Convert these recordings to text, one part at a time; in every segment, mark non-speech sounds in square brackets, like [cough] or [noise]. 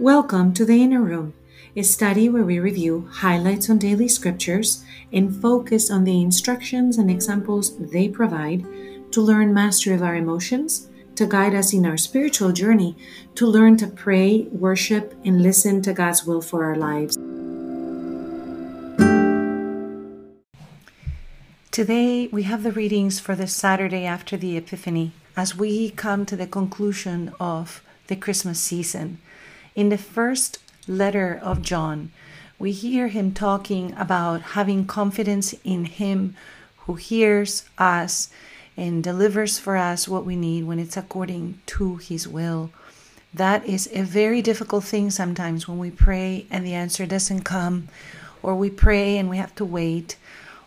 Welcome to the Inner Room, a study where we review highlights on daily scriptures and focus on the instructions and examples they provide to learn mastery of our emotions, to guide us in our spiritual journey, to learn to pray, worship, and listen to God's will for our lives. Today we have the readings for the Saturday after the Epiphany as we come to the conclusion of the Christmas season. In the first letter of John, we hear him talking about having confidence in him who hears us and delivers for us what we need when it's according to his will. That is a very difficult thing sometimes when we pray and the answer doesn't come, or we pray and we have to wait,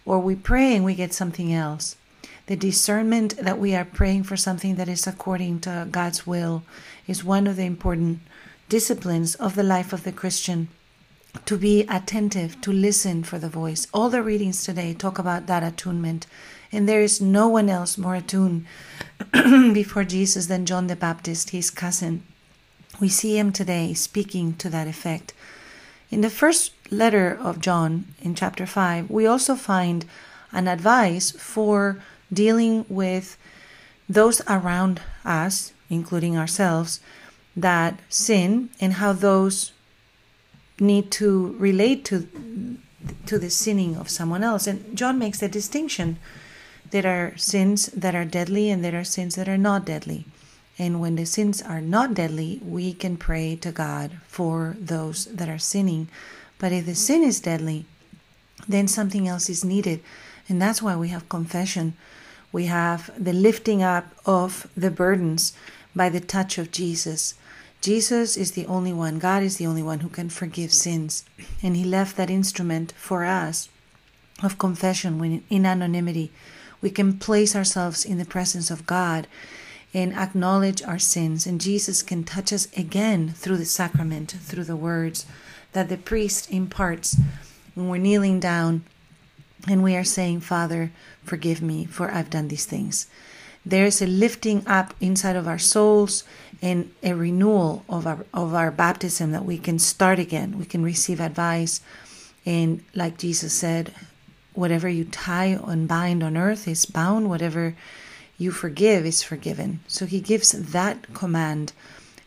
or we pray and we get something else. The discernment that we are praying for something that is according to God's will is one of the important disciplines of the life of the Christian. To be attentive, to listen for the voice. All the readings today talk about that attunement, and there is no one else more attuned [clears throat] before Jesus than John the Baptist, his cousin. We see him today speaking to that effect. In the first letter of John, in chapter 5, we also find an advice for dealing with those around us, including ourselves, that sin and how those need to relate to to the sinning of someone else. And John makes a distinction. There are sins that are deadly and there are sins that are not deadly. And when the sins are not deadly, we can pray to God for those that are sinning. But if the sin is deadly, then something else is needed. And that's why we have confession. We have the lifting up of the burdens by the touch of Jesus. Jesus is the only one, God is the only one who can forgive sins. And He left that instrument for us of confession when in anonymity. We can place ourselves in the presence of God and acknowledge our sins. And Jesus can touch us again through the sacrament, through the words that the priest imparts when we're kneeling down and we are saying, Father, forgive me, for I've done these things. There's a lifting up inside of our souls and a renewal of our of our baptism that we can start again. We can receive advice, and like Jesus said, whatever you tie and bind on earth is bound. Whatever you forgive is forgiven. So He gives that command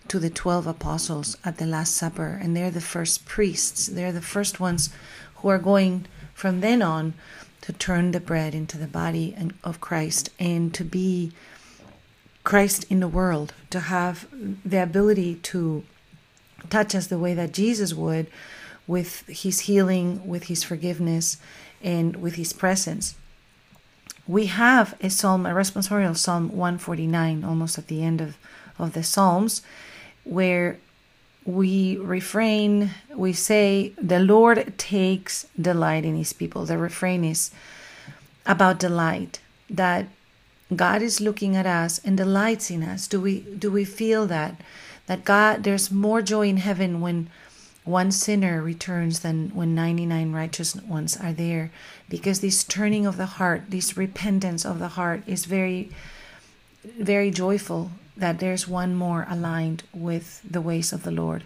to the twelve apostles at the Last Supper, and they're the first priests. They're the first ones who are going from then on to turn the bread into the body of Christ and to be Christ in the world, to have the ability to touch us the way that Jesus would with his healing, with his forgiveness, and with his presence. We have a psalm, a responsorial psalm 149, almost at the end of, of the Psalms, where we refrain, we say, The Lord takes delight in his people. The refrain is about delight, that God is looking at us and delights in us. Do we do we feel that? That God there's more joy in heaven when one sinner returns than when 99 righteous ones are there because this turning of the heart this repentance of the heart is very very joyful that there's one more aligned with the ways of the Lord.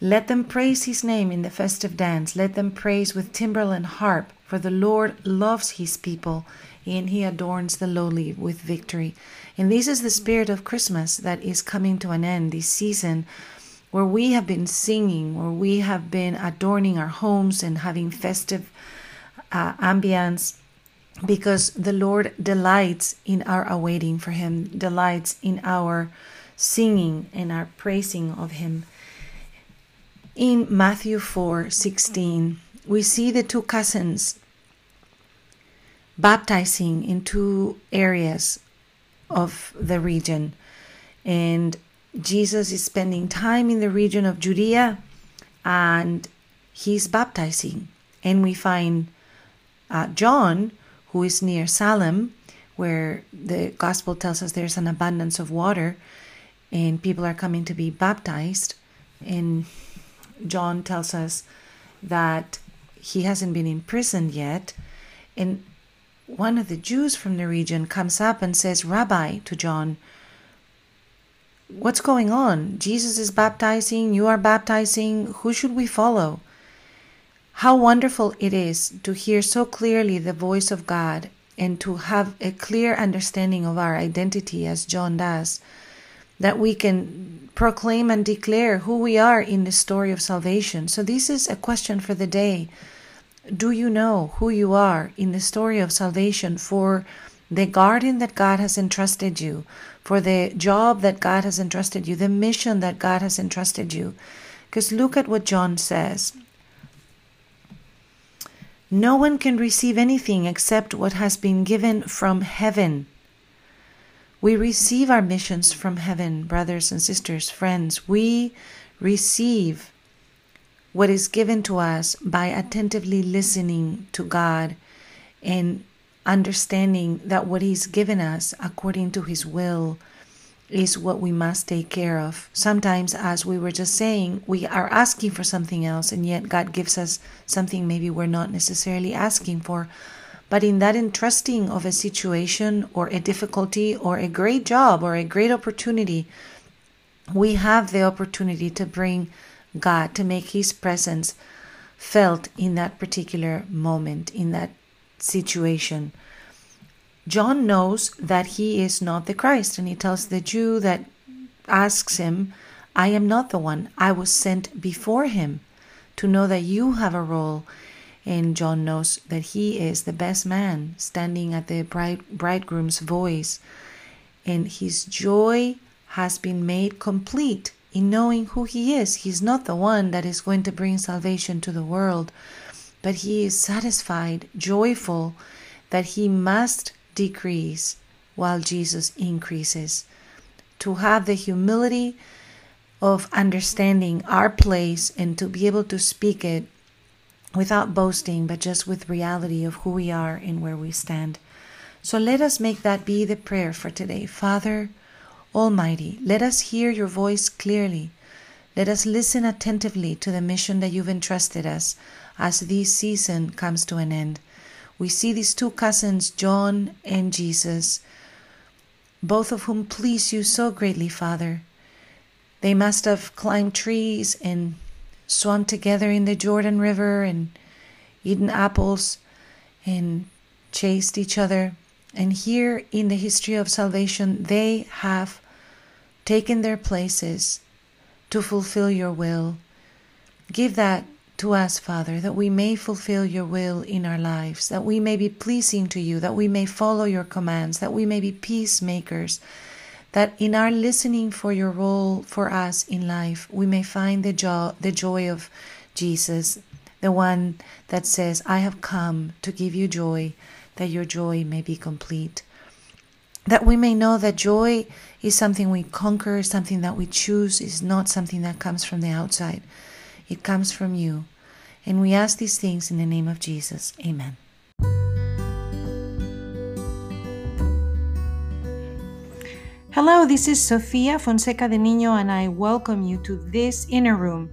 Let them praise his name in the festive dance. Let them praise with timbrel and harp, for the Lord loves his people, and he adorns the lowly with victory. And this is the spirit of Christmas that is coming to an end this season, where we have been singing, where we have been adorning our homes and having festive uh, ambience because the Lord delights in our awaiting for Him, delights in our singing and our praising of Him. In Matthew 4 16, we see the two cousins baptizing in two areas of the region. And Jesus is spending time in the region of Judea and he's baptizing. And we find uh, John who is near Salem, where the gospel tells us there's an abundance of water and people are coming to be baptized. And John tells us that he hasn't been imprisoned yet. And one of the Jews from the region comes up and says, Rabbi, to John, what's going on? Jesus is baptizing, you are baptizing. Who should we follow? How wonderful it is to hear so clearly the voice of God and to have a clear understanding of our identity, as John does, that we can proclaim and declare who we are in the story of salvation. So, this is a question for the day. Do you know who you are in the story of salvation for the garden that God has entrusted you, for the job that God has entrusted you, the mission that God has entrusted you? Because look at what John says no one can receive anything except what has been given from heaven. We receive our missions from heaven, brothers and sisters, friends. We receive what is given to us by attentively listening to God and understanding that what He's given us according to His will is what we must take care of. Sometimes, as we were just saying, we are asking for something else, and yet God gives us something maybe we're not necessarily asking for. But in that entrusting of a situation or a difficulty or a great job or a great opportunity, we have the opportunity to bring God, to make His presence felt in that particular moment, in that situation. John knows that he is not the Christ, and he tells the Jew that asks him, I am not the one. I was sent before him to know that you have a role. And John knows that he is the best man standing at the bride, bridegroom's voice. And his joy has been made complete in knowing who he is. He's not the one that is going to bring salvation to the world, but he is satisfied, joyful that he must decrease while Jesus increases. To have the humility of understanding our place and to be able to speak it without boasting, but just with reality of who we are and where we stand. So let us make that be the prayer for today. Father Almighty, let us hear your voice clearly. Let us listen attentively to the mission that you've entrusted us as this season comes to an end we see these two cousins, John and Jesus, both of whom please you so greatly, Father. They must have climbed trees and swum together in the Jordan River and eaten apples and chased each other. And here in the history of salvation, they have taken their places to fulfill your will. Give that to us, Father, that we may fulfill your will in our lives, that we may be pleasing to you, that we may follow your commands, that we may be peacemakers, that in our listening for your role for us in life, we may find the, jo- the joy of Jesus, the one that says, I have come to give you joy, that your joy may be complete. That we may know that joy is something we conquer, something that we choose, is not something that comes from the outside. It comes from you. And we ask these things in the name of Jesus. Amen. Hello, this is Sofia Fonseca de Niño, and I welcome you to this inner room.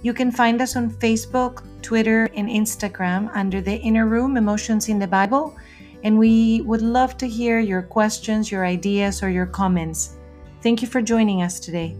You can find us on Facebook, Twitter, and Instagram under the Inner Room Emotions in the Bible, and we would love to hear your questions, your ideas, or your comments. Thank you for joining us today.